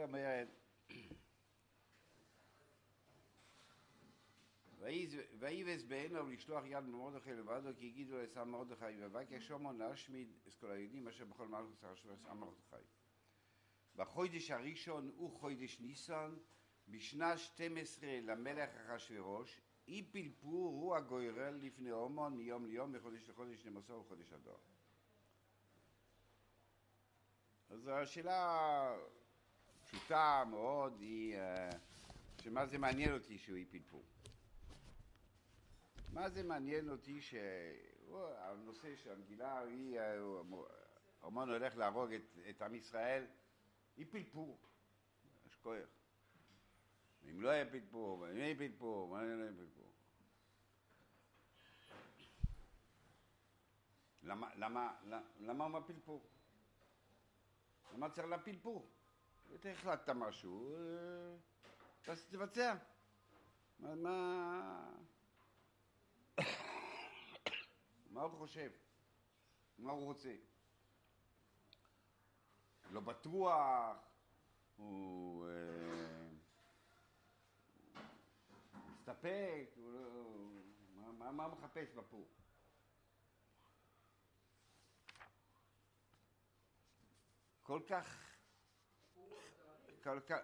זה אומרת, ויבז בעיניו לשלוח יד ממרדכי לבדו כי הגידו לשר מרדכי ובקש שומו להשמיד את כל היהודים אשר בכל מלכוס אחשוורוש עם מרדכי. בחודש הראשון הוא חודש ניסן בשנה 12 למלך אחשוורוש אי פלפור הוא הגוירל לפני הומון מיום ליום מחודש לחודש למסור וחודש הדור. אז השאלה פשוטה מאוד היא שמה זה מעניין אותי שהוא אי פלפור. מה זה מעניין אותי שהנושא של המגילה היא, האומן הולך להרוג את, את עם ישראל, היא פלפור, יש כוח. אם לא היה פלפור, ואם יהיה פלפור, מה לא יהיה פלפור? למה, למה, למה הוא מפלפור? למה צריך לפלפור? אתה החלטת משהו, תבצע. מה... מה... הוא חושב? מה הוא רוצה? לא בטוח, הוא אה, מסתפק, לא... מה הוא מחפש בפור? כל כך... כל כך...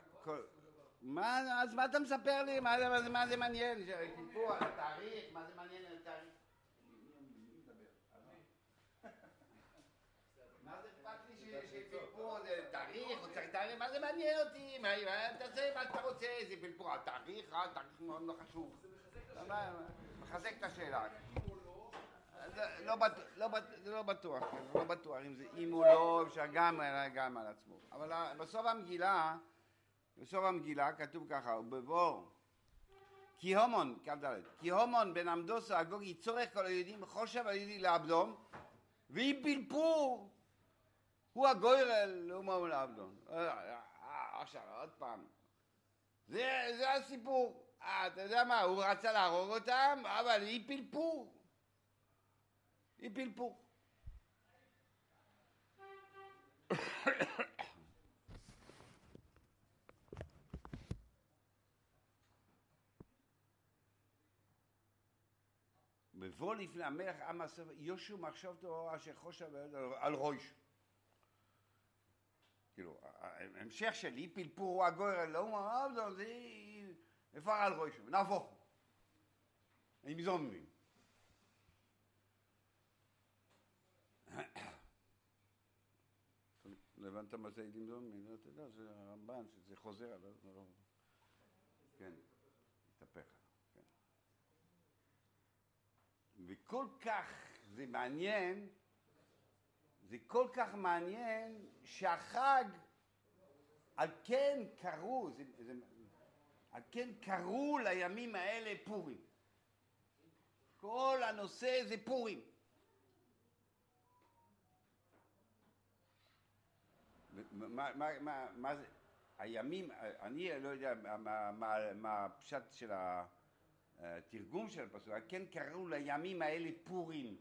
מה, אז מה אתה מספר לי? מה זה, מעניין? סיפור על התאריך? מה זה מעניין התאריך? מה זה אכפת לי שפלפור זה תאריך, תאריך, מה זה מעניין אותי? מה, שאתה רוצה, זה פלפור, התאריך, התאריך מאוד לא חשוב. מחזק את השאלה. לא בטוח, לא בטוח אם הוא לא, אפשר גם על עצמו. אבל בסוף המגילה, בסוף המגילה כתוב ככה, ובבור כי הומון, כ"ד, כי הומון בן עמדוס הגוגי צורך כל היהודים חושב היהודי לעבדום והיא פלפור הוא הגוירל, מאמון לעבדום. עכשיו, עוד פעם. זה, זה הסיפור. אתה יודע מה, הוא רצה להרוג אותם, אבל היא פלפור. היא פלפור. בבוא לפני המלך עם הספר, יושו מחשבתו אשר חושב על ראש. כאילו, ההמשך שלי, פלפור הגויר, לא אומר, לא, זה איפה על ראש, נהפוך. עם זומבים. לא הבנת מה זה עדים זומבים? אתה יודע, זה הרמב"ן, שזה חוזר עליו. כן, התהפך. וכל כך זה מעניין, זה כל כך מעניין שהחג, על כן קראו, זה, זה, על כן קראו לימים האלה פורים. כל הנושא זה פורים. מה, מה, מה, מה זה, הימים, אני לא יודע מה, מה, מה הפשט של. התרגום של הפסוק, כן קראו לימים האלה פורים,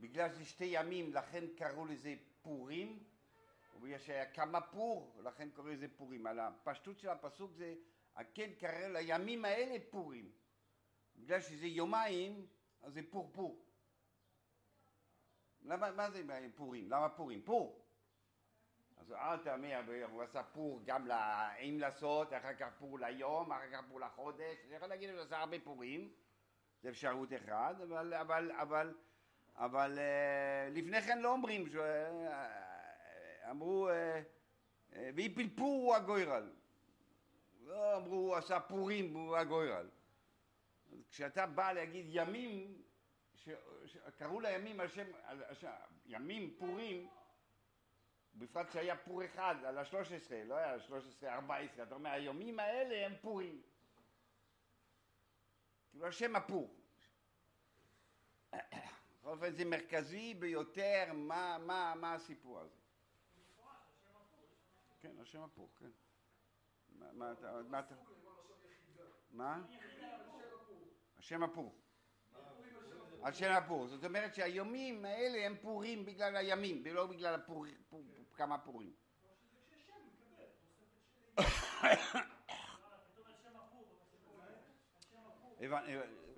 בגלל שזה שתי ימים, לכן קראו לזה פורים, ובגלל שהיה כמה פור, לכן קוראים לזה פורים. על הפשטות של הפסוק זה, כן קראו לימים האלה פורים, בגלל שזה יומיים, אז זה פור פור. למה, מה זה פורים? למה פורים? פור. אז אל תאמר, הוא עשה פור גם אם לעשות, אחר כך פור ליום, אחר כך פור לחודש, אני יכול להגיד שהוא עשה הרבה פורים, זה אפשרות אחת, אבל, אבל, אבל, אבל לפני כן לא אומרים, אמרו, ואי פלפור הוא הגוירל, לא אמרו הוא עשה פורים הוא הגוירל. כשאתה בא להגיד ימים, קראו לימים על שם, ימים פורים, בפרט שהיה פור אחד על השלוש עשרה, לא היה שלוש עשרה, ארבע עשרה, אתה אומר, היומים האלה הם פורים. כאילו השם הפור. בכל אופן זה מרכזי ביותר, מה, מה, מה הסיפור הזה. כן, השם הפור, כן. מה אתה... מה אתה... מה? השם הפור. על שם הפור. זאת אומרת שהיומים האלה הם פורים בגלל הימים, ולא בגלל הפור, פור, כמה פורים.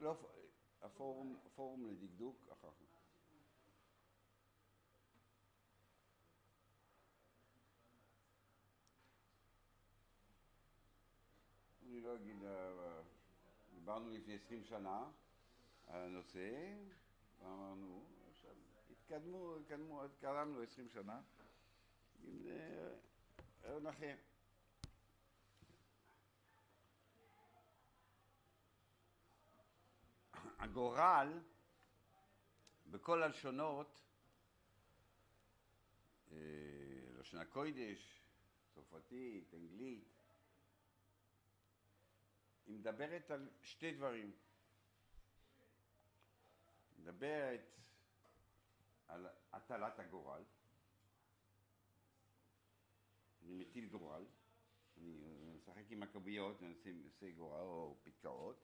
לא, הפורום, לדקדוק אחר כך. אני לא אגיד, אה, דיברנו לפני עשרים שנה על הנושא, ואמרנו, עכשיו, התקדמו, התקדמו, התקדמנו עשרים שנה, אם רעיון אחר. הגורל בכל הלשונות, אה, לשון הקוידש, צרפתית, אנגלית, היא מדברת על שתי דברים. מדברת על הטלת הגורל, אני מטיל גורל, אני משחק עם הכביות, אני עושה- גורל או פתקאות,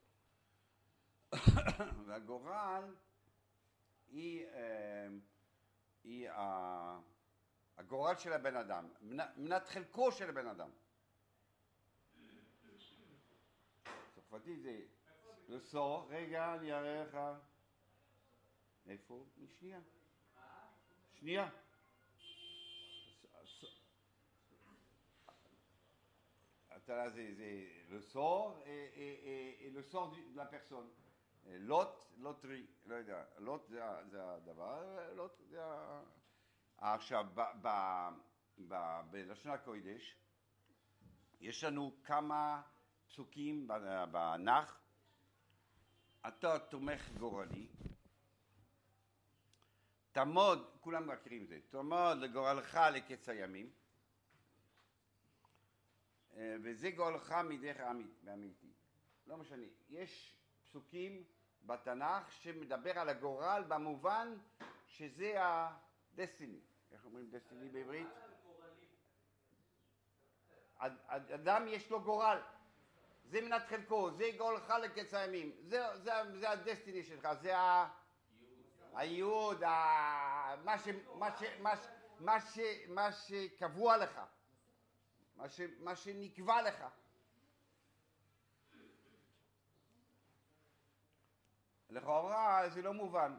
והגורל היא, אה, היא הגורל של הבן אדם, מנת חלקו של הבן אדם. צרפתית זה לסור, רגע, אני אראה לך. איפה? שנייה. שנייה. זה, זה le sort et, et, et, et le sort du- de la personne. לוט, לוטרי, לא יודע, לוט זה, זה הדבר, לוט זה ה... עכשיו, ב, ב, יש לנו כמה פסוקים בנח, אתה תומך גורלי, תעמוד, כולם מכירים את זה, תעמוד לגורלך לקץ הימים, וזה גורלך מדרך האמיתי. לא משנה, יש פסוקים בתנ"ך שמדבר על הגורל במובן שזה ה-destiny. איך אומרים destiny בעברית? אד- אד- אדם יש לו גורל, זה מנת חלקו, זה גורלך לקץ הימים, זה, זה, זה הדסטיני שלך, זה ה... הייעוד, מה שקבוע לך, מה, ש, מה שנקבע לך. לכאורה זה לא מובן.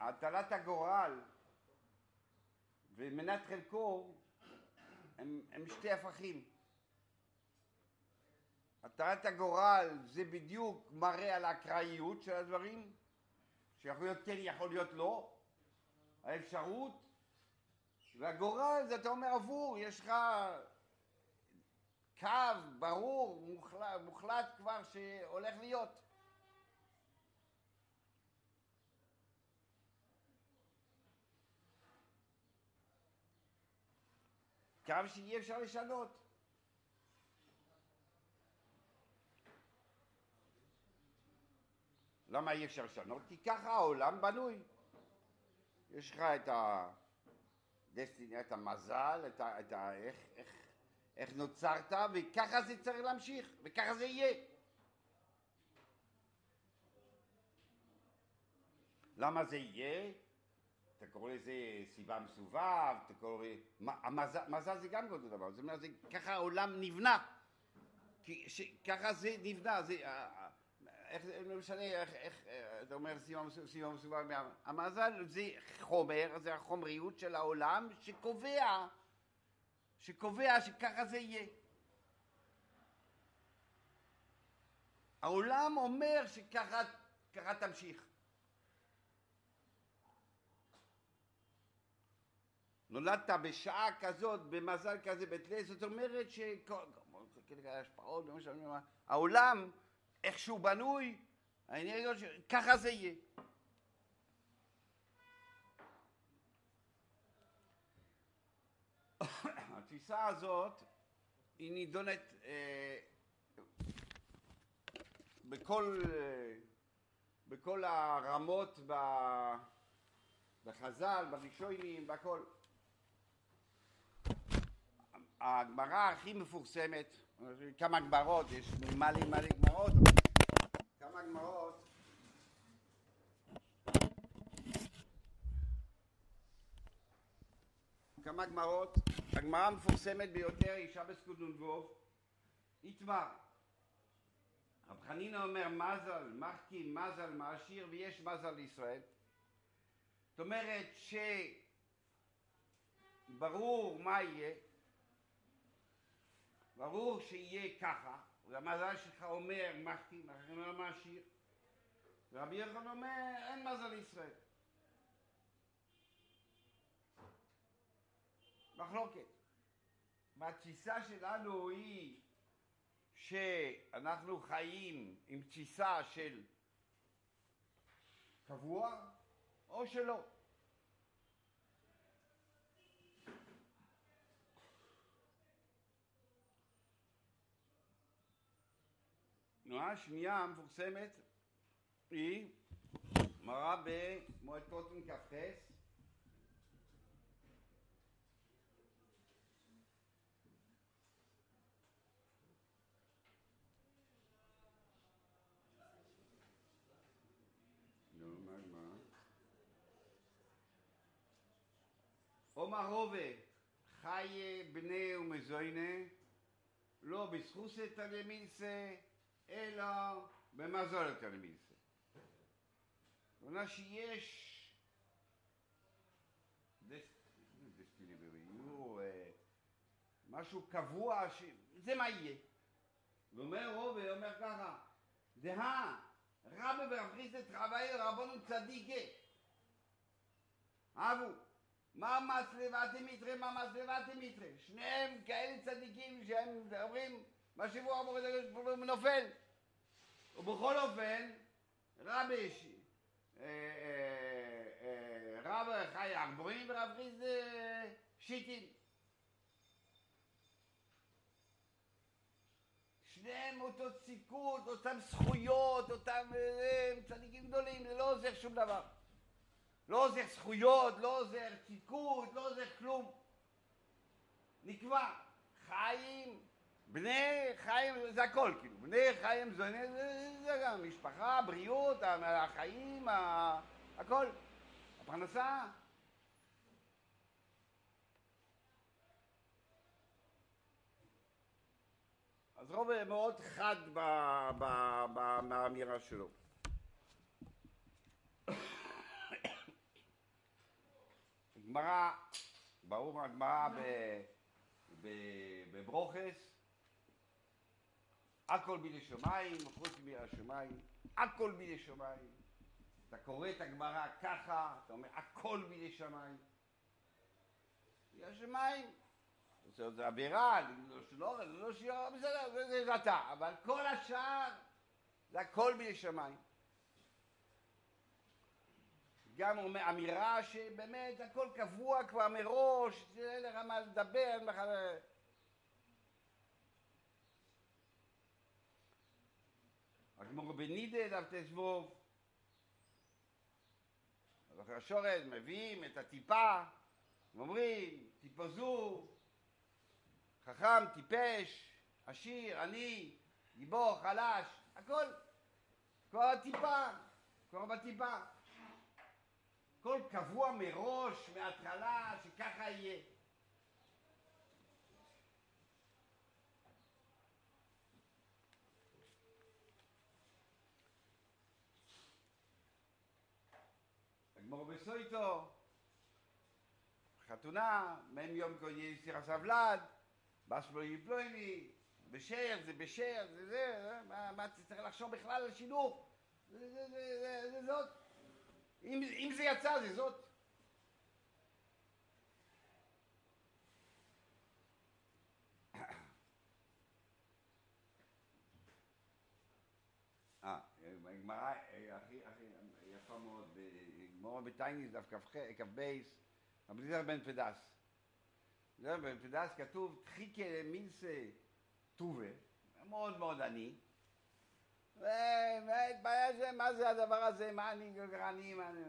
הטלת הגורל ומנת חלקו הם, הם שתי הפכים. הטלת הגורל זה בדיוק מראה על האקראיות של הדברים, שיכול להיות כן, יכול להיות לא, האפשרות, והגורל זה אתה אומר עבור, יש לך קו ברור, מוחלט, מוחלט כבר שהולך להיות. קו שאי אפשר לשנות. למה אי אפשר לשנות? כי ככה העולם בנוי. יש לך את הדסטיני, את המזל, את ה... את ה איך, איך, איך נוצרת, וככה זה צריך להמשיך, וככה זה יהיה. למה זה יהיה? אתה קורא לזה סיבה מסובב, אתה קורא... המזל, מזל זה גם אותו דבר, זאת אומרת, ככה העולם נבנה. ש, ככה זה נבנה, זה... איך זה, לא משנה, איך, איך אתה אומר סיבה מסובב, המזל זה חומר, זה החומריות של העולם שקובע, שקובע שככה זה יהיה. העולם אומר שככה ככה תמשיך. נולדת בשעה כזאת, במזל כזה, בתלי, זאת אומרת שהשפעות, העולם, איך שהוא בנוי, האנרגיות, ככה זה יהיה. התפיסה הזאת היא נידונת אה, בכל, בכל הרמות. בחז"ל, בראשונים, בכל. הגמרא הכי מפורסמת, כמה גמרות, יש מלא מלא גמרות, כמה גמרות, כמה גמרות, הגמרא המפורסמת ביותר היא שבס קודנגוב, יתמר. רב חנינא אומר מזל, מחכים מזל מעשיר ויש מזל לישראל. זאת אומרת שברור מה יהיה, ברור שיהיה ככה, והמזל שלך אומר אחרי אומר מעשיר. ורבי יוחנן אומר אין מזל לישראל. מחלוקת. והתפיסה שלנו היא שאנחנו חיים עם תפיסה של קבוע או שלא. תנועה שנייה המפורסמת היא מראה במועד קוטן כ"ח עומר רובה חי בני ומזוינה לא בזכוס תלמילסה אלא במזול תלמילסה. כלומר שיש משהו קבוע, ש... זה מה יהיה. ואומר רובה, אומר ככה, דהה רבא ואחריסת רבי רבונו צדיקה אבו מה מצלבת מיתרי, מה מצלבת מיתרי. שניהם כאלה צדיקים שהם אומרים, מה שבוע אמרו זה נופל. ובכל אופן, רבי רב חי ארבורים ורב חיז שיטין. שניהם אותו ציקות, אותם זכויות, אותם צדיקים גדולים, זה לא עוזר שום דבר. לא עוזר זכויות, לא עוזר צדקות, לא עוזר כלום. נקבע, חיים, בני חיים, זה הכל כאילו, בני חיים זה, זה, זה גם משפחה, בריאות, החיים, הכל, הפרנסה. אז רובה מאוד חד באמירה שלו. גמרא, ברור מהגמרא בברוכס, הכל בידי שמיים, חוץ מידי השמיים, הכל בידי שמיים. אתה קורא את הגמרא ככה, אתה אומר הכל בידי שמיים. בידי השמיים. זה עבירה, לא, זה לא שירה, בסדר, זה אתה, אבל כל השאר זה הכל בידי שמיים. גם אמירה שבאמת הכל קבוע כבר מראש, אין לך מה לדבר, אין לך... הגמור בנידה דף תסבוב, זוכר השורש, מביאים את הטיפה, אומרים, טיפזו, חכם, טיפש, עשיר, עני, גיבור, חלש, הכל, כבר הטיפה, כבר בטיפה. הכל קבוע מראש, מההתחלה, שככה יהיה. הגמור בסויטו, חתונה, מהם יום כל יסיר הסבלד, בסבו יפלויני, בשר, זה בשר, זה זה, מה, מה צריך לחשוב בכלל על שידוך? זה, זה, זה, זה, זה זאת. אם, אם זה יצא, זה זאת. אה, הגמרא הכי, הכי יפה מאוד, גמרא בתייניס דף כ"ב, רבי זר בן פדס. זר בן פדס כתוב, תחיקה מילסה טובה, מאוד מאוד עני. והתבייש מה זה הדבר הזה, מה אני גרעני, מה אני...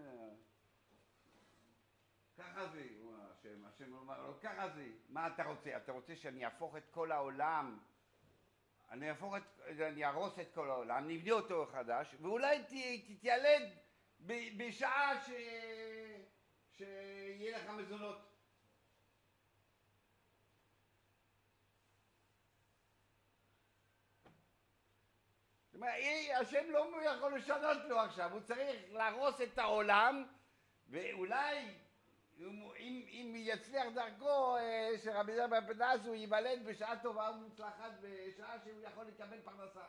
ככה זה, השם, השם אומר לו, ככה זה, מה אתה רוצה? אתה רוצה שאני אהפוך את כל העולם, אני אהפוך את, אני ארוס את כל העולם, נבנה אותו חדש, ואולי תתיילד בשעה ש... שיהיה לך מזונות. השם לא יכול לשנות לו עכשיו, הוא צריך להרוס את העולם, ואולי אם, אם, יצליח דרכו אה, שרבי זר בן פנחס הוא ייוולד בשעה טובה ומוצלחת, בשעה שהוא יכול לקבל פרנסה.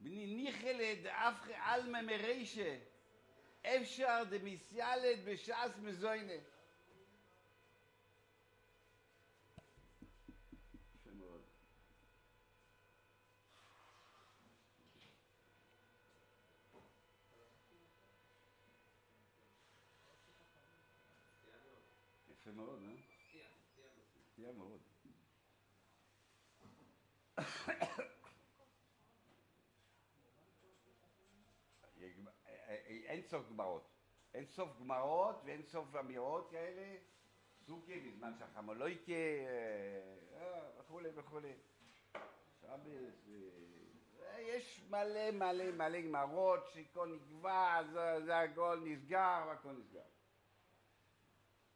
ניחלה דאפחי עלמא מרישה אפשר דמיסיאלת בשעס מזוינה. סוף גמרות. אין סוף גמרות ואין סוף אמירות כאלה. סוכי בזמן שהחמולויקה אה, וכולי וכולי. שבס, אה, יש מלא מלא מלא גמרות שכל נקבע, זה, זה הכל נסגר והכל נסגר.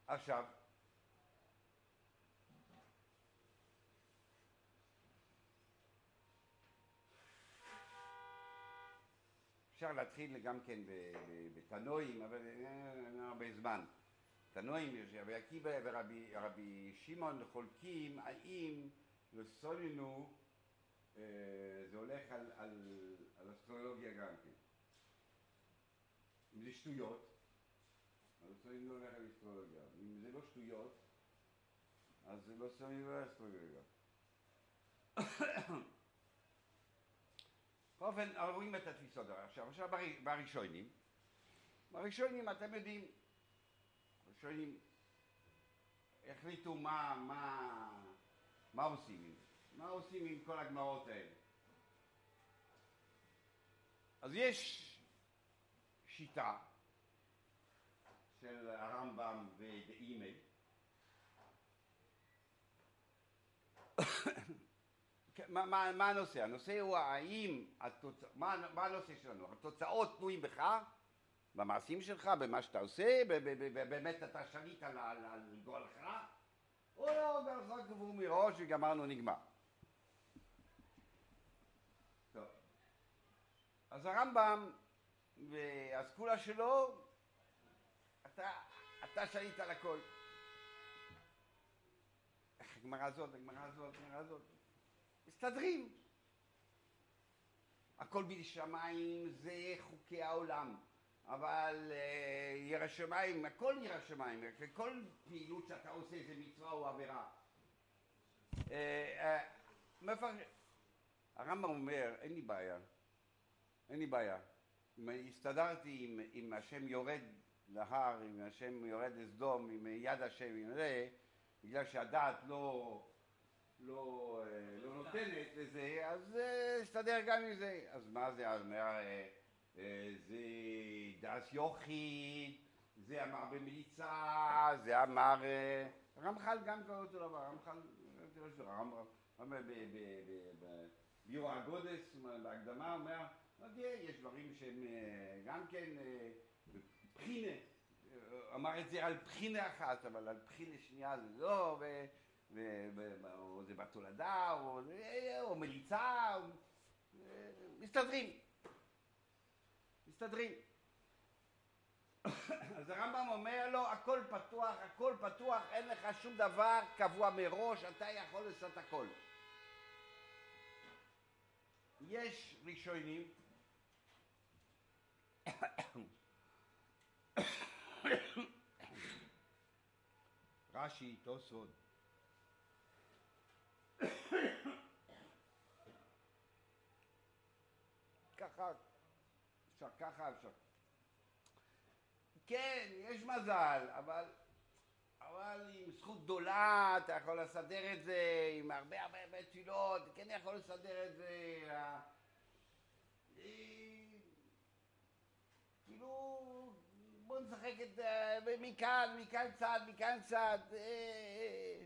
עכשיו, אפשר להתחיל גם כן בתנועים, אבל אין הרבה זמן. תנועים, רבי עקיבא ורבי רבי שמעון חולקים האם לסולנו אה, זה הולך על, על, על אסטרולוגיה גם כן. אם זה שטויות, אז לא הולך על אסטרולוגיה. אם זה לא שטויות, אז זה לא סולנו לא אסטרולוגיה. בכל אופן, אנחנו רואים את התפיסות האלה. עכשיו, עכשיו בר- בראשונים, בראשונים אתם יודעים, בראשונים החליטו מה, מה, מה עושים עם זה, מה עושים עם כל הגמרות האלה. אז יש שיטה של הרמב"ם ודאימי, מה, מה, מה הנושא? הנושא הוא האם, התוצ... מה, מה הנושא שלנו? התוצאות תלויים בך, במעשים שלך, במה שאתה עושה, באמת אתה שליט על, על, על גואלך, או לא, גואלך קבעו מראש וגמרנו, נגמר. אז הרמב"ם והסקולה שלו, אתה, אתה שליט על הכל. הגמרא הזאת, הגמרא הזאת, הגמרא הזאת. מסתדרים. הכל בשמיים זה חוקי העולם, אבל אה, ירא שמיים, הכל ירא שמיים, כל פעילות שאתה עושה זה מצווה או עבירה. אה, אה, הרמב"ם אומר, אין לי בעיה, אין לי בעיה. אם הסתדרתי עם, עם השם יורד להר, עם השם יורד לסדום, עם יד השם, עם זה, בגלל שהדעת לא, לא, אה, לא נותנת לזה, אז אה, אסתדר גם עם זה. אז מה זה, אז אומר, אה, אה, זה דס יוכי, זה אמר במליצה, זה אמר, אה, רמח"ל גם קורא אותו דבר, רמח"ל, הרמב"ם, ב- ב- ב- ב- ביור הגודס, בהקדמה, אומר, אוקיי, יש דברים שהם אה, גם כן אה, בחינה, אה, אמר את זה על בחינה אחת, אבל על בחינה שנייה זה לא, או זה בתולדה, או, זה- או מליצה, או, אה, מסתדרים. מסתדרים. אז הרמב"ם אומר לו, הכל פתוח, הכל פתוח, אין לך שום דבר קבוע מראש, אתה יכול לעשות הכל. יש ראשונים רש"י, תוספות, ככה, ככה, אפשר. כן, יש מזל, אבל, אבל עם זכות גדולה אתה יכול לסדר את זה, עם הרבה הרבה הרבה תפילות, כן יכול לסדר את זה. אה, אה, כאילו, בוא נשחק את אה, מכאן, מכאן צד, מכאן צד. אה,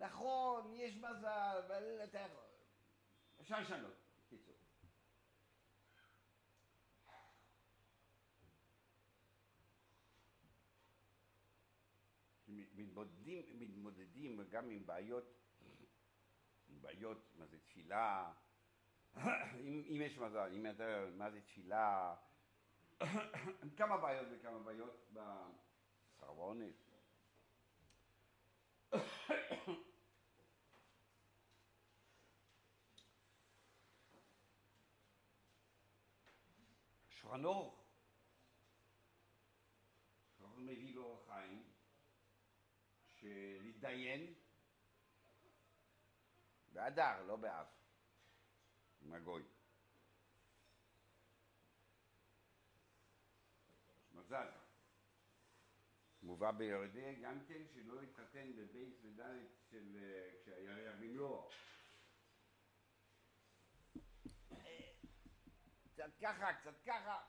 נכון, יש מזל, אבל אתה יכול. אפשר לשנות, קיצור. מתמודדים, מתמודדים גם עם בעיות, עם בעיות, מה זה תפילה, אם, אם יש מזל, אם אתה, יודע מה זה תפילה, כמה בעיות וכמה בעיות בסרבונת. שולחן אורך, שולחן מביא באורח חיים, שלהתדיין באדר, לא באב, עם הגוי. מזל. מובא בירדיה גם כן שלא התחתן בבייס ודלת של כשהירח במלואו. קצת ככה, קצת ככה.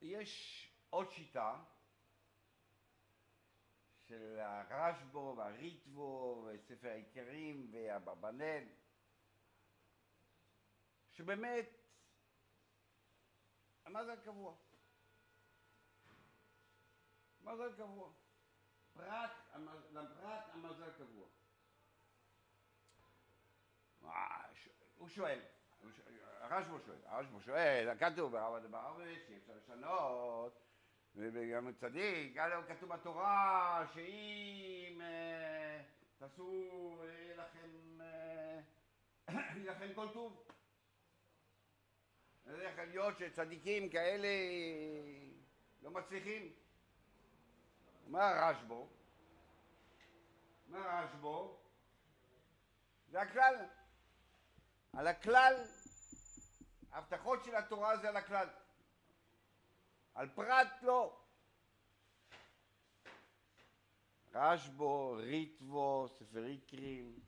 יש עוד שיטה של הרשב"ו והריטבו וספר העיקרים והבבנאל שבאמת המזל קבוע. מזל קבוע. פרט, לפרט המזל קבוע. הוא שואל, הרשב"ו שואל, הרשב"ו שואל, כתוב בעבד בערבש, שאי אפשר לשנות, וגם צדיק, כתוב בתורה שאם תעשו, יהיה לכם, יהיה לכם כל טוב. זה יכול להיות שצדיקים כאלה לא מצליחים. מה הרשב"ו? מה הרשב"ו? זה הכלל. על הכלל, ההבטחות של התורה זה על הכלל. על פרט לא. רשב"ו, ריטבו, ספר עיקרים.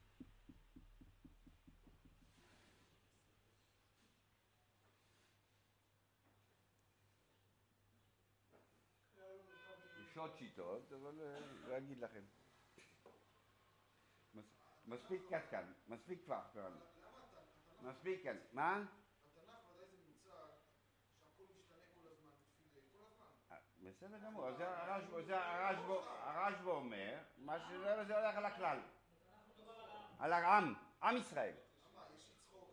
יש עוד שיטות, אבל לא אגיד לכם. מספיק כאן, מספיק כבר, מספיק כאן. מה? התנ"ך ודאי זה נמצא שהכל משתנה כל הזמן, כל הזמן. בסדר גמור, זה הרשב"ו אומר, מה שזה זה הולך על הכלל. על העם, עם ישראל.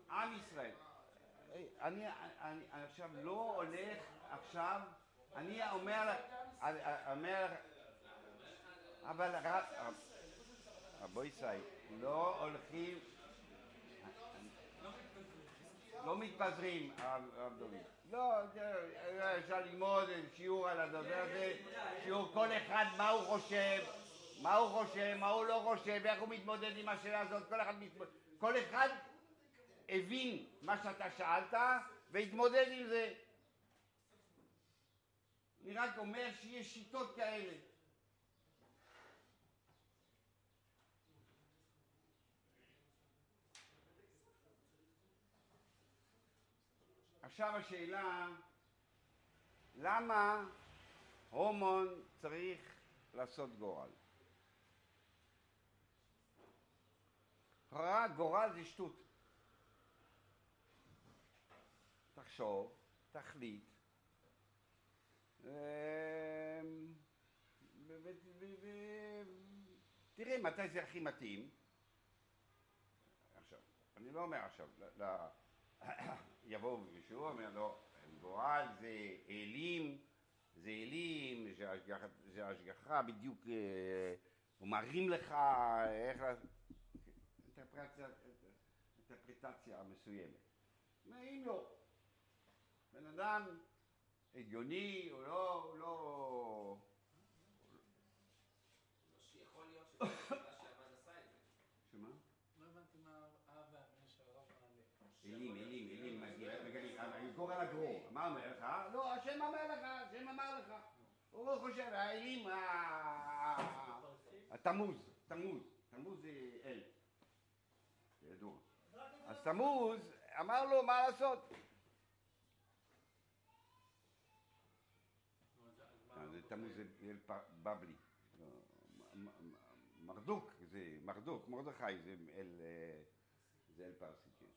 עם ישראל. אני, עכשיו לא הולך עכשיו, אני אומר אומר אבל רק, בואי סי, לא הולכים, לא מתפזרים, הרב דודי. לא, אפשר ללמוד שיעור על הדבר הזה, שיעור כל אחד מה הוא חושב, מה הוא חושב, מה הוא לא חושב, איך הוא מתמודד עם השאלה הזאת, כל אחד מתמודד, כל אחד הבין מה שאתה שאלת והתמודד עם זה. אני רק אומר שיש שיטות כאלה. עכשיו השאלה, למה הומון צריך לעשות גורל? לכאורה גורל זה שטות. תחשוב, תחליט. אמ, תראה מתי זה הכי מתאים. עכשיו, אני לא אומר עכשיו, ל- ל- יבואו מישהו, אומר לו, גורל זה אלים, זה אלים, זה השגחה, זה השגחה בדיוק, אה, הוא מרים לך איך, אינטרפרציה, אינטרפרטציה מסוימת. אם לא, בן אדם הגיוני, הוא לא, הוא לא... שיכול להיות שזה הסיבה שהמן עשה את זה. שמה? לא הבנתי מה האב והבן של הרב מעלה. אלים, אלים, אלים, מגלים, גורל הגרור, מה אומר לך? לא, השם אומר לך, השם אמר לך. הוא חושב, האלים, התמוז, תמוז, תמוז זה אל, ידוע. אז תמוז אמר לו מה לעשות. זה תמוז זה בבלי. מרדוק זה מרדוק, מרדכי זה אל, זה אל פרסי, כן.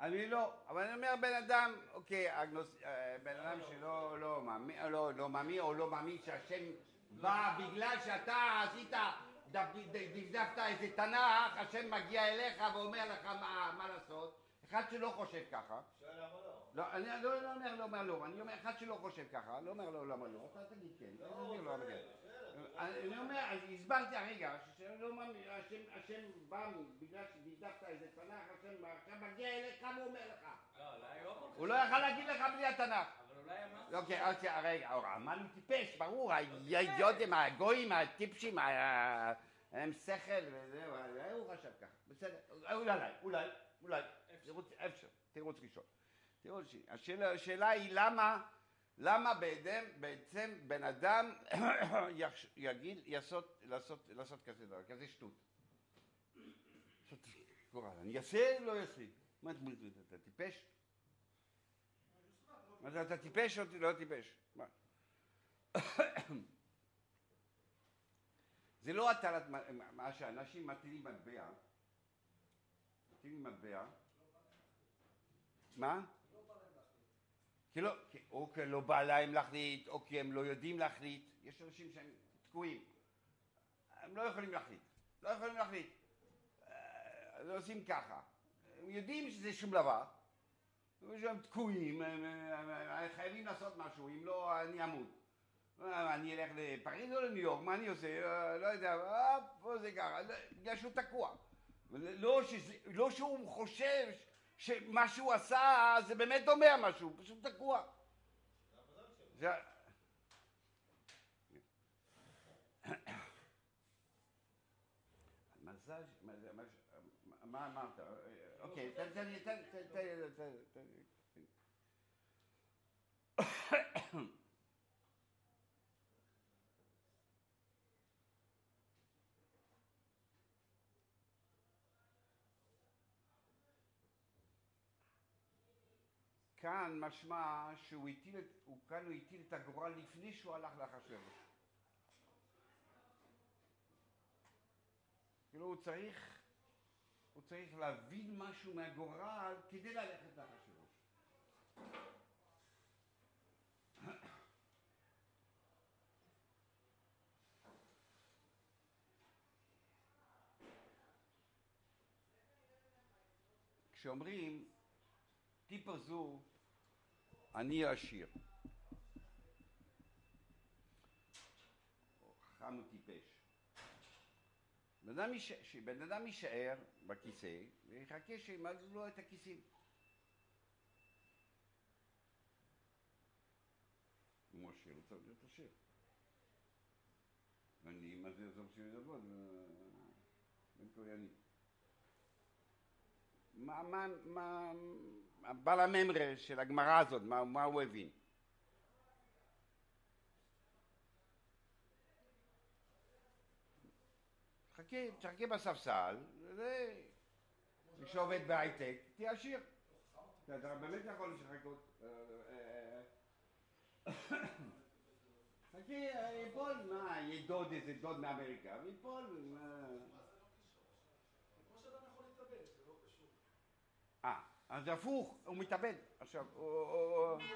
אני לא, אבל אני אומר בן אדם, אוקיי, אגנוס, אה, בן אדם שלא לא מאמין, לא, לא מאמין או לא מאמין שהשם בא בגלל שאתה עשית, דפדפת איזה תנ"ך, השם מגיע אליך ואומר לך מה, מה לעשות. אחד שלא חושב ככה, שואל למה לא? לא, אני לא, לא אומר לא אומר לא, אני אומר אחד שלא חושב ככה, לא אומר לו למה לא, אתה תגיד כן, לא אומר כן. אני אומר, אז הסברתי הרגע, מאמין, השם, בא בגלל שדפדפת איזה תנ"ך, השם עכשיו מגיע אליך ואומר לך. לא, לא. הוא לא יכל להגיד לך בלי התנ"ך. אבל אולי אמרתי. אוקיי, אוקיי, רגע, אמרנו טיפש, ברור, האידיוטים, הגויים, הטיפשים, הם שכל וזהו, אולי הוא חשב ככה, בסדר, אולי, אולי, אולי, אפשר, תירוץ ראשון. השאלה היא למה, למה בעצם, בעצם בן אדם יגיד, יעשות, לעשות, לעשות כזה דבר, כזה שטות. לעשות אני אעשה, לא אעשה. מה אתה טיפש? אתה טיפש או לא טיפש? זה לא הטלת, מה שאנשים מטילים מטבע, מטילים מטבע, מה? כי לא, כי- או כי לא בא להם להחליט, או כי הם לא יודעים להחליט, יש אנשים שהם תקועים, הם לא יכולים להחליט, לא יכולים להחליט, אה, לא עושים ככה, הם יודעים שזה שום דבר, הם תקועים, הם, הם, הם חייבים לעשות משהו, אם לא אני אמות. אני אלך לפריז או לניו יורק, מה אני עושה? אה, לא יודע, אה, פה זה ככה, לא, בגלל שהוא תקוע. לא, שזה, לא שהוא חושב שמה שהוא עשה זה באמת אומר משהו, הוא פשוט תקוע. זה... מזל, מה אמרת? אוקיי, תן לי, תן, תן, תן, תן, תן, תן. כאן משמע שהוא הטיל, את- הוא כאן הוא הטיל את הגורל לפני שהוא הלך לאחשוורוש. כאילו הוא צריך, הוא צריך להבין משהו מהגורל כדי ללכת לאחשוורוש. כשאומרים טיפה זו אני עשיר. או חכם הוא שבן אדם יישאר בכיסא ויחכה שימלאו לו את הכיסים. אם הוא עשיר, הוא צריך להיות עשיר. אני, מה זה יעזור שהוא יעבוד? אה, בן כהני. מה, מה, מה, הבעל הממרה של הגמרא הזאת, מה, מה הוא הבין? חכה, תחכה בספסל, זה... מי שעובד בהייטק, תהיה עשיר. אתה באמת יכול לחכות. אה, אה, חכה, ייפול, מה, יהיה דוד, איזה דוד מאמריקה, ויפול, מה... כמו שאדם יכול להתאבד, זה לא קשור. אה, אז זה הפוך, הוא מתאבד. עכשיו, הוא-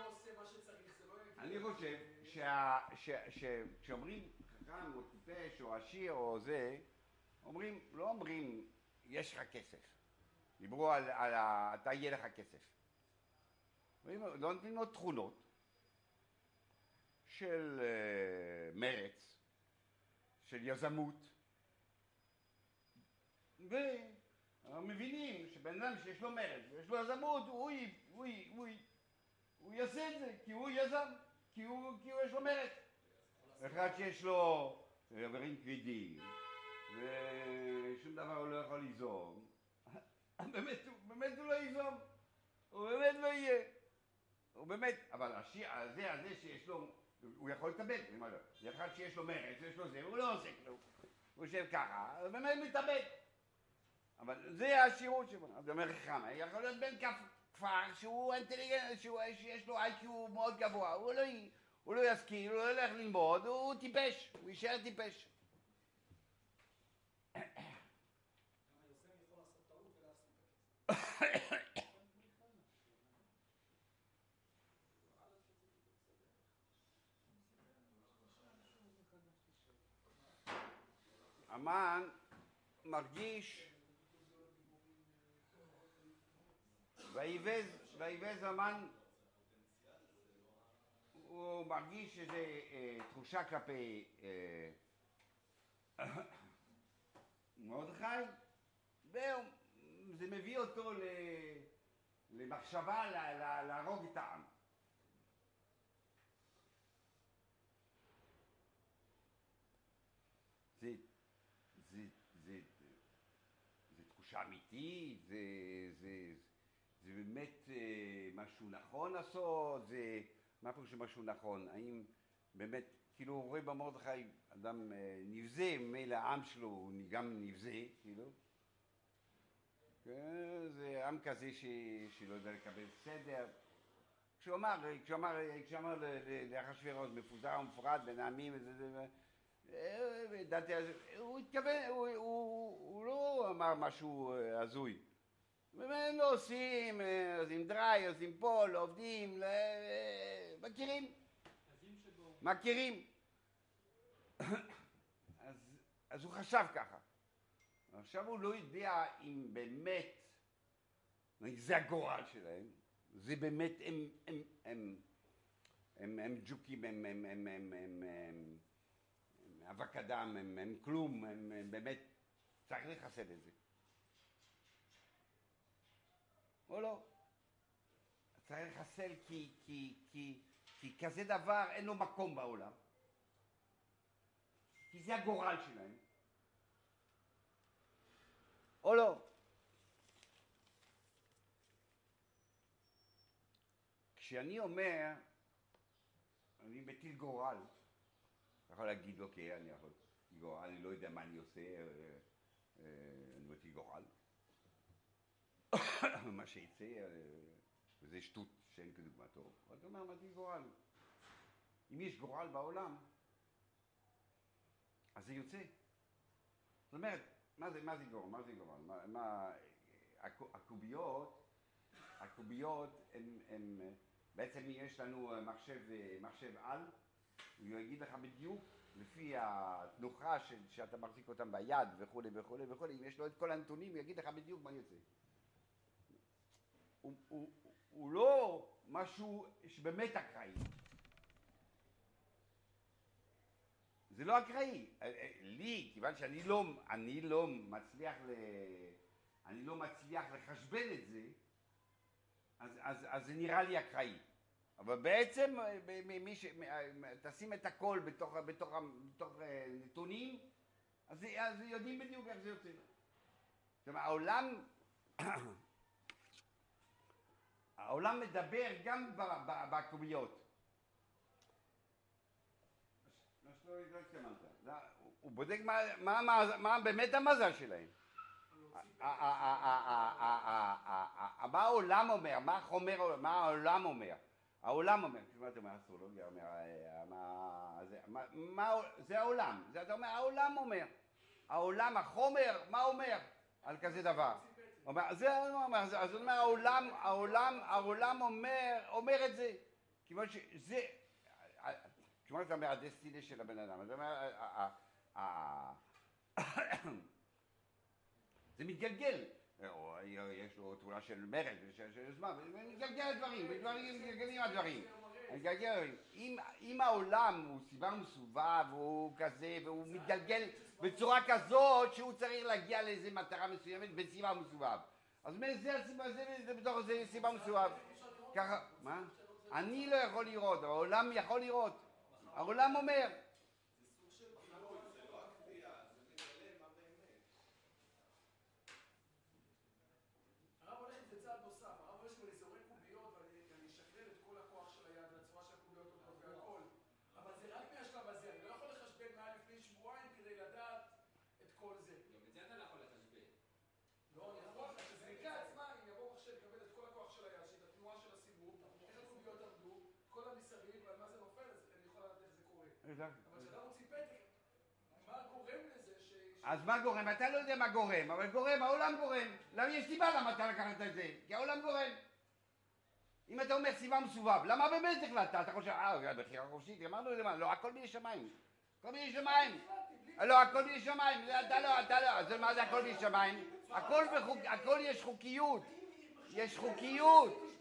עושה מה שצריך, זה לא. אני חושב שה- ש- ש- כשאומרים חכם או טיפש או עשיר או זה, אומרים, לא אומרים יש לך כסף. דיברו על, על ה... אתה יהיה לך כסף. לא נותנים לו תכונות של אה, מרץ, של יזמות, ומבינים שבן אדם שיש לו מרץ ויש לו יזמות, הוא, הוא, הוא, הוא יעשה את זה, כי הוא יזם, כי הוא, כי הוא יש לו מרץ. אחד שיש לו איברים כבדים, ושום דבר הוא לא יכול ליזום, באמת, באמת הוא לא ייזום, הוא באמת לא יהיה. הוא באמת, אבל השיר הזה, הזה שיש לו, הוא יכול להתאבד, לו, אחד שיש לו מרץ, יש לו זה, הוא לא עושה כלום. הוא יושב ככה, הוא באמת מתאבד. אבל זה השירות שלו. אז אומר חכם, יכול להיות בן כפר שהוא אינטליגנט, שיש לו איי-קיו מאוד גבוה, הוא לא, הוא לא יזכיר, הוא לא ילך ללמוד, הוא טיפש, הוא יישאר טיפש. המן מרגיש ויבז המן הוא מרגיש איזו אה, תחושה כלפי אה, מרדכי וזה מביא אותו ל, למחשבה להרוג את העם. זה, זה, זה, זה תחושה אמיתית, זה, זה, זה באמת אה, משהו נכון לעשות, זה, מה פירוש משהו נכון? האם באמת, כאילו רואה במרדכי אדם אה, נבזה, מילא העם שלו הוא גם נבזה, כאילו. כן, זה עם כזה ש... שלא יודע לקבל סדר. כשהוא אמר, כשהוא אמר, כשהוא אמר לאחשוורוש מפוזר ומפורד בין העמים זה, אה, אז הוא התכוון, הוא, הוא, הוא לא אמר משהו הזוי. באמת לא עושים, אה, עושים דריי, עושים פה, לא עובדים, לא, מכירים. מכירים. אז, אז הוא חשב ככה. עכשיו הוא לא יודע אם באמת, זה הגורל שלהם, זה באמת, הם, הם, הם, הם, הם ג'וקים, הם, הם, הם, הם, הם, הם, אבק אדם, הם, הם כלום, הם, הם באמת, צריך לחסל את זה. או לא? צריך לחסל כי, כי, כי, כי כזה דבר אין לו מקום בעולם. כי זה הגורל שלהם. או לא? כשאני אומר, אני מטיל גורל, אתה יכול להגיד, אוקיי, אני יכול, גורל, אני לא יודע מה אני עושה, אה, אה, אני מטיל גורל. מה שיצא, אה, וזה שטות שאין כדוגמתו, אבל אתה אומר, מטיל גורל. אם יש גורל בעולם, אז זה יוצא. זאת אומרת, מה זה, מה זה גורל? מה זה גורל? מה, מה, הקו- הקוביות, הקוביות הם, הם, בעצם יש לנו מחשב, מחשב על, הוא יגיד לך בדיוק, לפי התנוחה של, שאתה מחזיק אותם ביד וכולי וכולי וכולי, אם יש לו את כל הנתונים, הוא יגיד לך בדיוק מה יוצא. הוא, הוא, הוא לא משהו שבאמת אקראי. זה לא אקראי. אה, אה, לי, כיוון שאני לא, אני לא מצליח ל... אני לא מצליח לחשבן את זה, אז, אז, אז זה נראה לי אקראי. אבל בעצם, אה, מי ש... תשים את הכל בתוך, בתוך, בתוך נתונים, אז, אז יודעים בדיוק איך זה יוצא. זאת אומרת, העולם, העולם מדבר גם בעקוביות. הוא בודק מה באמת המזל שלהם. מה העולם אומר? מה החומר, אומר? מה העולם אומר? העולם אומר, מה אתה אומר אסטרולוגיה, אומר, מה, זה העולם, זה אתה אומר, העולם אומר, העולם, החומר, מה אומר על כזה דבר? אומר, זה אז אומר, העולם, העולם, העולם אומר, אומר את זה. כיוון שזה, כמו שאתה אומר, הדסטיני של הבן אדם, הוא אומר, זה מתגלגל. או יש לו תמונה של מרד, של של יוזמה, ומתגלגל הדברים, ודברים, מתגלגלים הדברים. מתגלגל הדברים. אם העולם הוא סיבה מסובב, הוא כזה, והוא מתגלגל בצורה כזאת שהוא צריך להגיע לאיזה מטרה מסוימת בסיבה מסובב. אז מה, זה הסיבה, זה, זה בתוך זה סיבה מסובב. ככה, מה? אני לא יכול לראות, העולם יכול לראות. העולם אומר. הרב הולך עם זה צעד נוסף, הרב הולך עם איזה עורק קוביות ואני ואני אשקלל את כל הכוח של היד והצורה של הקוביות עובדות והכל. אבל זה רק מהשלב הזה, אני לא יכול לחשבן מה היה לפני שבועיים כדי לדעת את כל זה. גם את זה אתה לא יכול לחשבן. לא, אני יכול, הזריקה עצמה, אם יבוא מחשב, יקבל את כל הכוח של היד, שאת התנועה של הסיבוב, איך הקוביות עמדו, כל המסביב, ועל מה זה נופל, אז אני יכול לדעת איך זה קורה. אבל כשאדם מוציא פתק, מה גורם לזה ש... אז מה גורם? אתה לא יודע מה גורם, אבל גורם, העולם גורם. למה יש סיבה למה אתה לקחת את זה? כי העולם גורם. אם אתה אומר סיבה מסובב, למה באמת החלטת? אתה חושב, אה, בחירה חופשית, אמרנו למה? לא, הכל בידי שמיים. הכל בידי שמיים. לא, הכל משמיים, זה אתה לא, אתה לא, זה מה זה הכל? הכל, בחוק, הכל יש חוקיות, יש חוקיות,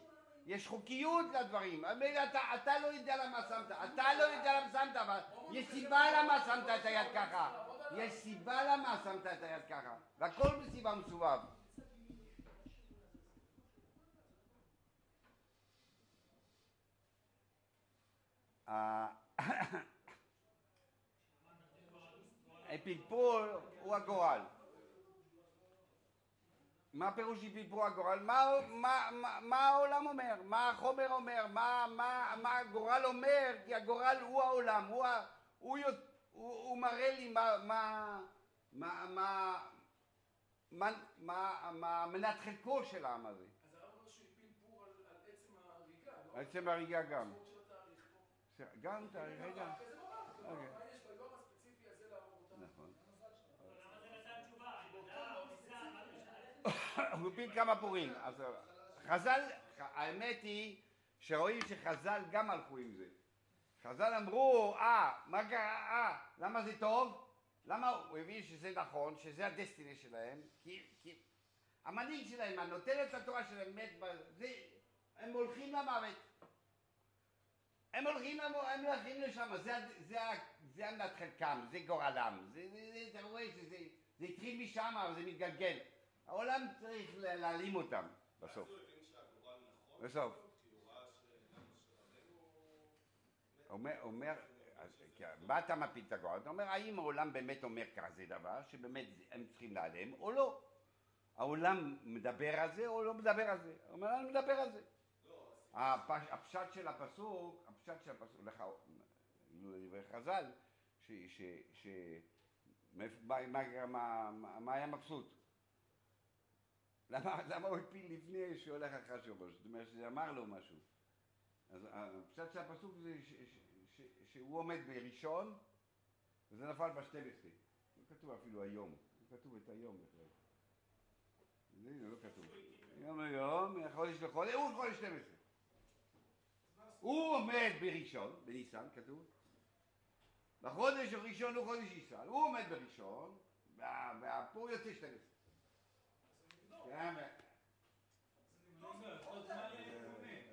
יש חוקיות לדברים. אתה, לא יודע למה שמת, אתה לא יודע למה שמת, אבל יש סיבה למה שמת את היד ככה. יש סיבה למה שמת את היד ככה, והכל בסיבה מסובב. ה- הפלפול הוא הגורל. מה הפירוש שפלפול הגורל? מה, מה, מה, מה העולם אומר? מה החומר אומר? מה, מה, מה הגורל אומר? כי הגורל הוא העולם, הוא, ה- הוא, הוא, הוא מראה לי מה, מה, מה, מה, מה, מה, מה מנת חלקו של העם הזה. אז הרב אומר שהוא הפיל פור על על עצם ההריגה, לא? עצם הריגה גם. גם תאריך, רגע. וזה ממש, זה אוקיי. מה יש ביום הספציפי הזה להרוג אותם? נכון. למה זה נתן תשובה? עבודה, ביזה, מה זה משנה? הוא הפיל כמה פורים. אז חז"ל, האמת היא שרואים שחז"ל גם הלכו עם זה. חז"ל אמרו, אה, מה קרה, אה, למה זה טוב? למה הוא הבין שזה נכון, שזה הדסטיני שלהם? כי, כי המנהיג שלהם, הנותן את התורה שלהם, מת, זה, הם הולכים למוות. הם הולכים, הם הולכים לשם, זה, זה, זה המנת חלקם, זה גורלם. זה, זה, זה, אתה רואה שזה זה התחיל משם, אבל זה מתגלגל. העולם צריך להעלים אותם בסוף. בסוף. אומר, אומר, כן, מה אתה מפיל את הגורל? אתה אומר, האם העולם באמת אומר כזה דבר, שבאמת הם צריכים להיעלם, או לא? העולם מדבר על זה, או לא מדבר על זה? הוא אומר, אני מדבר על זה. הפש, הפשט של הפסוק, הפשט של הפסוק, לך, דברי חז"ל, ש... מה היה מבסוט? למה, למה הוא הפיל לפני שהולך אחשוורוש? זאת אומרת שזה אמר לו משהו. אז הפשט של הפסוק זה ש, ש, ש, שהוא עומד בראשון, וזה נפל ב-12. לא כתוב אפילו היום, לא כתוב את היום בכלל. זה לא כתוב. יום ליום, חודש לחודש, הוא חודש 12. הוא עומד בראשון, בניסן כתוב. בחודש הראשון הוא חודש ישראל. הוא עומד בראשון, וה- והפור יוצא 12. כן, ו-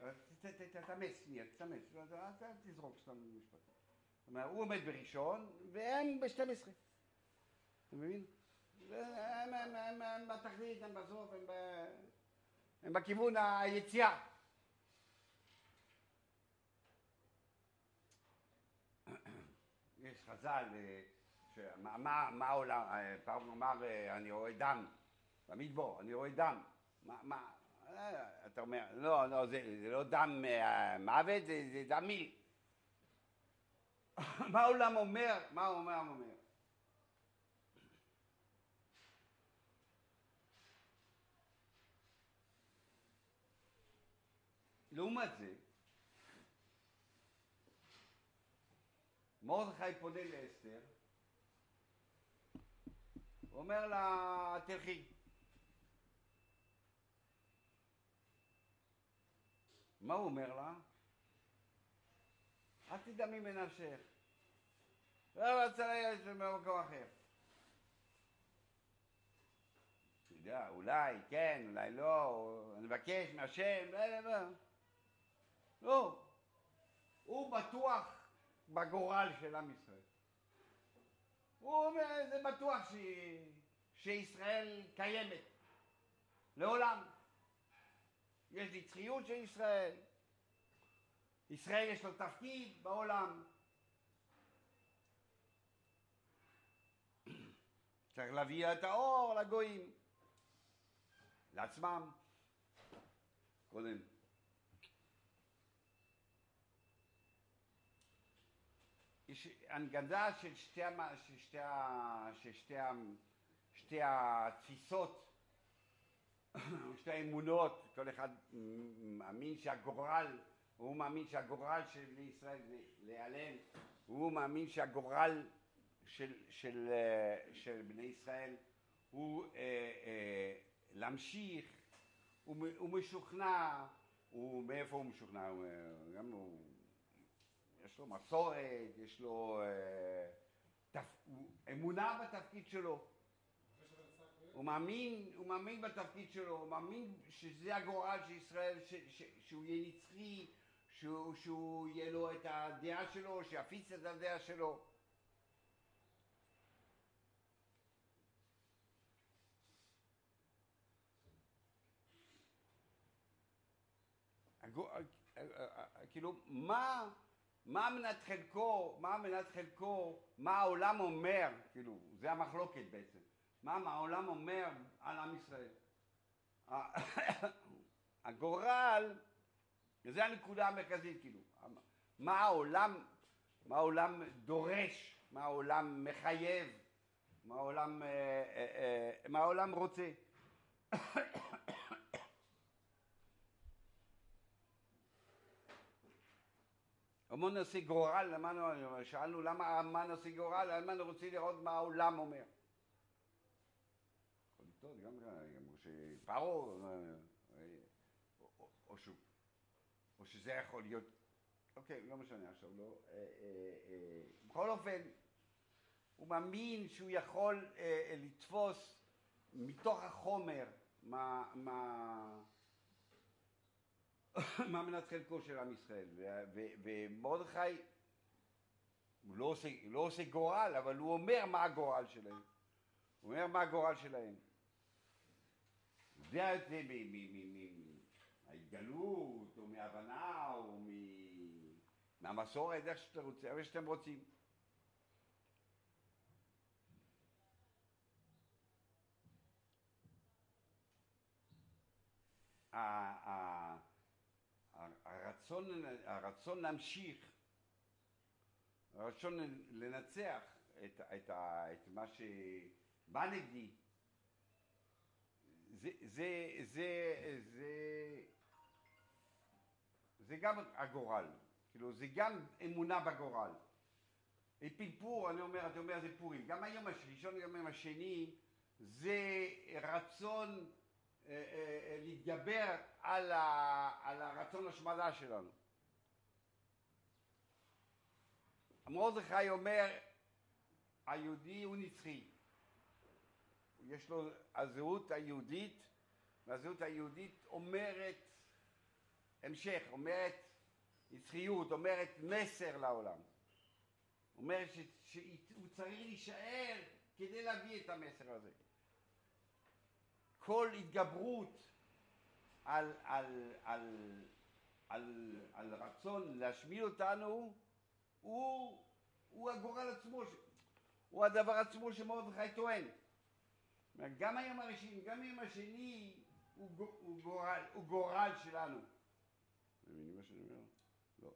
אה, ת- ת- ת- תאמץ שנייה, תאמץ, לא, אל תזרוק סתם משפט. הוא עומד בראשון, והם ב-12. אתה מבין? הם- בתכלית, הם בסוף, הם בכיוון היציאה. יש חז"ל, אה, מה העולם, אה, פעם אמר, אה, אני רואה דם, במדבור, אני רואה דם. מה, מה, אה, אתה אומר, לא, לא, זה, זה לא דם אה, מוות, זה, זה דם מיל. מה העולם אומר? מה העולם אומר? לעומת זה, מרדכי פונה לאסתר, אומר לה, תלכי. מה הוא אומר לה? אל תדמי בנפשך. לא רצה לילד במקום אחר. אתה יודע, אולי כן, אולי לא, אני מבקש מהשם, לא, לא, לא. לא. הוא בטוח בגורל של עם ישראל. הוא אומר, זה בטוח ש... שישראל קיימת לעולם. יש נצחיות של ישראל. ישראל יש לו תפקיד בעולם. צריך להביא את האור לגויים, לעצמם. קודם. יש הנגדה של שתי, שתי, שתי, שתי התפיסות, שתי האמונות, כל אחד מאמין שהגורל, הוא מאמין שהגורל של ישראל זה להיעלם, הוא מאמין שהגורל של, של, אה, של בני ישראל הוא אה, אה, להמשיך, הוא, הוא משוכנע, הוא, מאיפה הוא משוכנע? הוא, אה, גם הוא, יש לו מסורת, יש לו אה, תפ- אמונה בתפקיד שלו. הוא מאמין, הוא מאמין בתפקיד שלו, הוא מאמין שזה הגורל של ישראל, ש, ש, שהוא יהיה נצחי, שהוא, שהוא יהיה לו את הדעה שלו, שיפיץ את הדעה שלו. הגו- כאילו, מה, מה מנת חלקו, מה מנת חלקו, מה העולם אומר, כאילו, זה המחלוקת בעצם, מה העולם אומר על עם ישראל. הגורל, זה הנקודה המרכזית, כאילו, מה העולם, מה העולם דורש, מה העולם מחייב, מה העולם, אה, אה, אה, מה העולם רוצה. המון נושא גורל, שאלנו למה מה נושא גורל, אני רוצה לראות מה העולם אומר. יכול לטעות גם גם שפרעה, אה, אה, או- שהוא- או שזה יכול להיות, אוקיי, לא משנה עכשיו, לא. אה, בכל אופן, הוא מאמין שהוא יכול לתפוס מתוך החומר מה, מה, מה מנת חלקו של עם ישראל. ומרדכי, הוא לא עושה, לא עושה גורל, אבל הוא אומר מה הגורל שלהם. הוא אומר מה הגורל שלהם. יודע את זה מההתגלות, או מהבנה, או מהמסורת, איך שאתם רוצים, איך שאתם רוצים. הרצון, הרצון להמשיך, הרצון לנצח את, את, את מה שבא נגדי, זה, זה, זה, זה, זה גם הגורל, כאילו זה גם אמונה בגורל. פלפור, אני אומר, אתה אומר זה פורים, גם היום הראשון, גם היום השני, זה רצון אה, אה, אה, להתגבר על, ה, על הרצון השמדה שלנו. מרדכי אומר, היהודי הוא נצחי. יש לו, הזהות היהודית, והזהות היהודית אומרת המשך, אומרת נצחיות, אומרת מסר לעולם. אומרת שהוא צריך להישאר כדי להביא את המסר הזה. כל התגברות על, על, על, על, על רצון להשמיד אותנו הוא, הוא הגורל עצמו, הוא הדבר עצמו שמרדכי טוען. גם היום הראשון, גם היום השני הוא, גו- הוא, גורל, הוא גורל שלנו. מבינים מה שאני אומר? לא.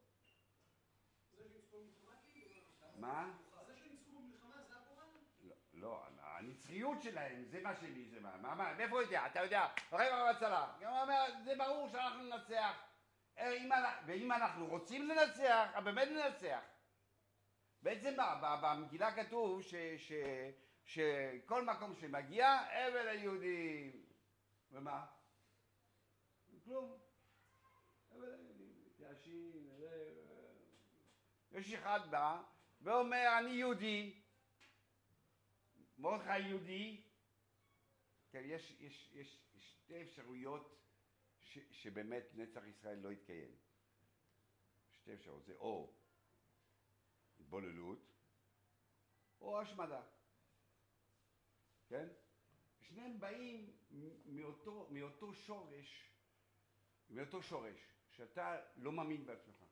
מה? זה שניצחו במלחמה זה הגורל? לא, לא, הנצחיות שלהם, זה מה שלי, זה מה, מה, מה, מאיפה הוא יודע? אתה יודע, רגע בצלה, הוא אומר, זה ברור שאנחנו ננצח, אה, ואם אנחנו רוצים לנצח, באמת ננצח. בעצם במגילה כתוב ש, שכל מקום שמגיע, אבל היהודים, ומה? כלום. אבל היהודים, מתייאשים, יש אחד בא ואומר, אני יהודי, מרדכי יהודי, כן, יש, יש, יש שתי אפשרויות ש, שבאמת נצח ישראל לא יתקיים. שתי אפשרויות, זה או התבוללות או השמדה. כן? שניהם באים מאותו, מאותו שורש, מאותו שורש, שאתה לא מאמין בעצמך.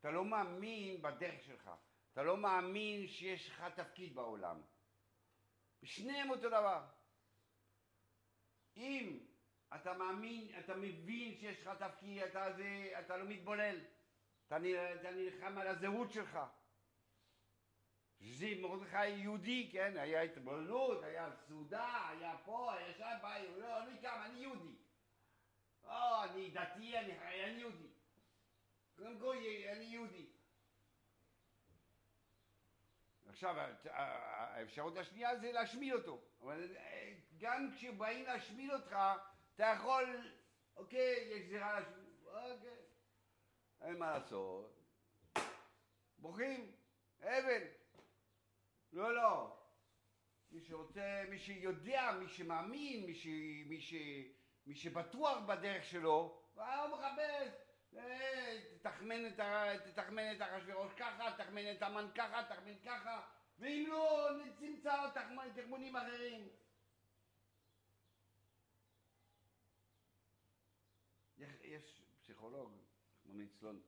אתה לא מאמין בדרך שלך. אתה לא מאמין שיש לך תפקיד בעולם. שניהם אותו דבר. אם אתה מאמין, אתה מבין שיש לך תפקיד, אתה, זה, אתה לא מתבולל. אתה נלחם על הזהות שלך. זה מרדכי יהודי, כן? היה התבוללות, היה סעודה, היה פה, היה שם, בא, לא, אני קם, אני יהודי. או, אני דתי, אני, אני יהודי. קודם כל, אני יהודי. עכשיו, האפשרות השנייה זה להשמיד אותו. אבל אה, גם כשבאים להשמיד אותך, אתה יכול, אוקיי, יש גזירה להשמיד, אוקיי, אין מה לעשות. בוכים, אבל. לא, לא. מי שרוצה, מי שיודע, מי שמאמין, מי, ש... מי, ש... מי שבטוח בדרך שלו, הוא מחפש. אה, תתחמן את. תתחמן את אחשוורוש ככה, תתחמן את המן ככה, תתחמן ככה, ואם לא, תחמ- תחמונים אחרים. יש, יש פסיכולוג, כמו אצלון,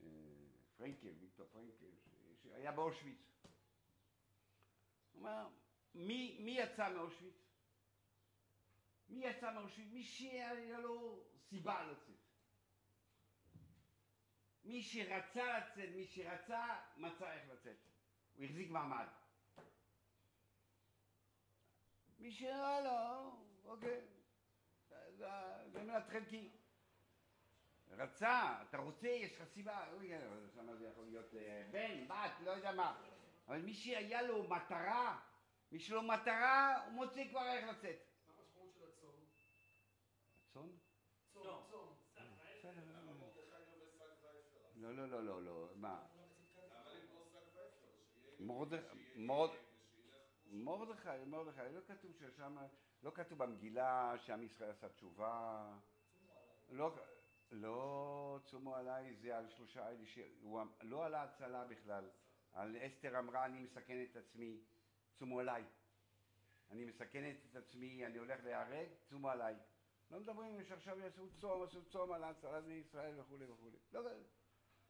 אה, פרנקל, ויקטור פרנקל, שהיה באושוויץ. אומר, מי, מי יצא מאושוויץ? מי יצא מאושוויץ? מי שהיה לו סיבה לצאת. מי שרצה לצאת, מי שרצה, מצא איך לצאת. הוא החזיק מעמד. מי שלא, לא, אוקיי. זה- מנת חלקי. רצה, אתה רוצה, יש לך סיבה, אבל שמה זה יכול להיות אה, בן, בת, לא יודע מה. אבל מי שהיה לו מטרה, מי שלו מטרה, הוא מוצא כבר איך לצאת. מה המשמעות של הצום? צאן? צום, לא. צום. לא, לא, לא, לא, לא, מה? מרדכי, מרד- מרדכי, מרדכי, לא כתוב ששם, לא כתוב במגילה שעם ישראל עשה תשובה. לא, לא צומו עליי זה על שלושה לא על ההצלה בכלל. על אסתר אמרה אני מסכן את עצמי, צומו עליי. אני מסכנת את עצמי, אני הולך להיהרג, צומו עליי. לא מדברים שעכשיו יעשו צום, עשו צום על הצלת בני ישראל וכולי וכולי. לא,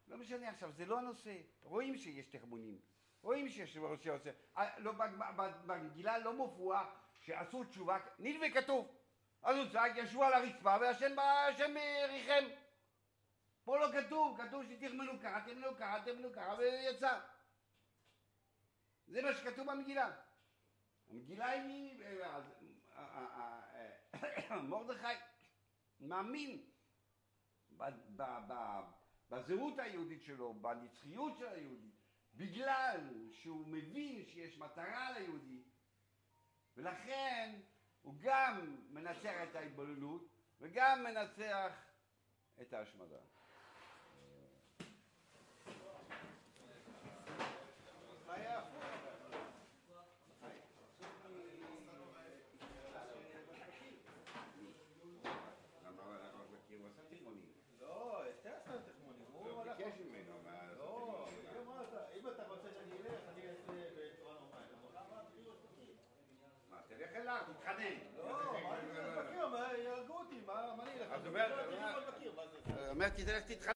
לא משנה עכשיו, זה לא הנושא. רואים שיש תחמונים. רואים שיש ראש שעושה. אה, לא, במגילה לא מופיע שעשו תשובה, נלווה כתוב. אז הוא צעק, ישבו על הרצפה והשם אה, ריחם. פה לא כתוב, כתוב שתחמנו ככה, תחמנו ככה, תחמנו ככה, ויצא. זה מה שכתוב במגילה. המגילה היא, אה, אה, אה, מרדכי מאמין בזהות היהודית שלו, בנצחיות של היהודי, בגלל שהוא מבין שיש מטרה ליהודי, ולכן הוא גם מנצח את ההתבוללות וגם מנצח את ההשמדה. היה הפוך. למה הוא מכיר? הוא עשה תיכונים. לא, אסתר עשה תחמונים, הוא הוא הלך... ביקש ממנו, מה לעשות לא, תיכונים? היא אמרה, "אתה- אם אתה רוצה שאני אלך, אני אעשה בצורה נורמלית. אמרה, "מה, תביא לו תפקיד." מה, תלך אליו, תתחנן. לא, מה אני צריך לבקר? מה, יהרגו אותי, מה מה אני אלך? אז הוא אומר- לא, אני לא יכול לבקר, מה זה? אומר, תלך תתחנן.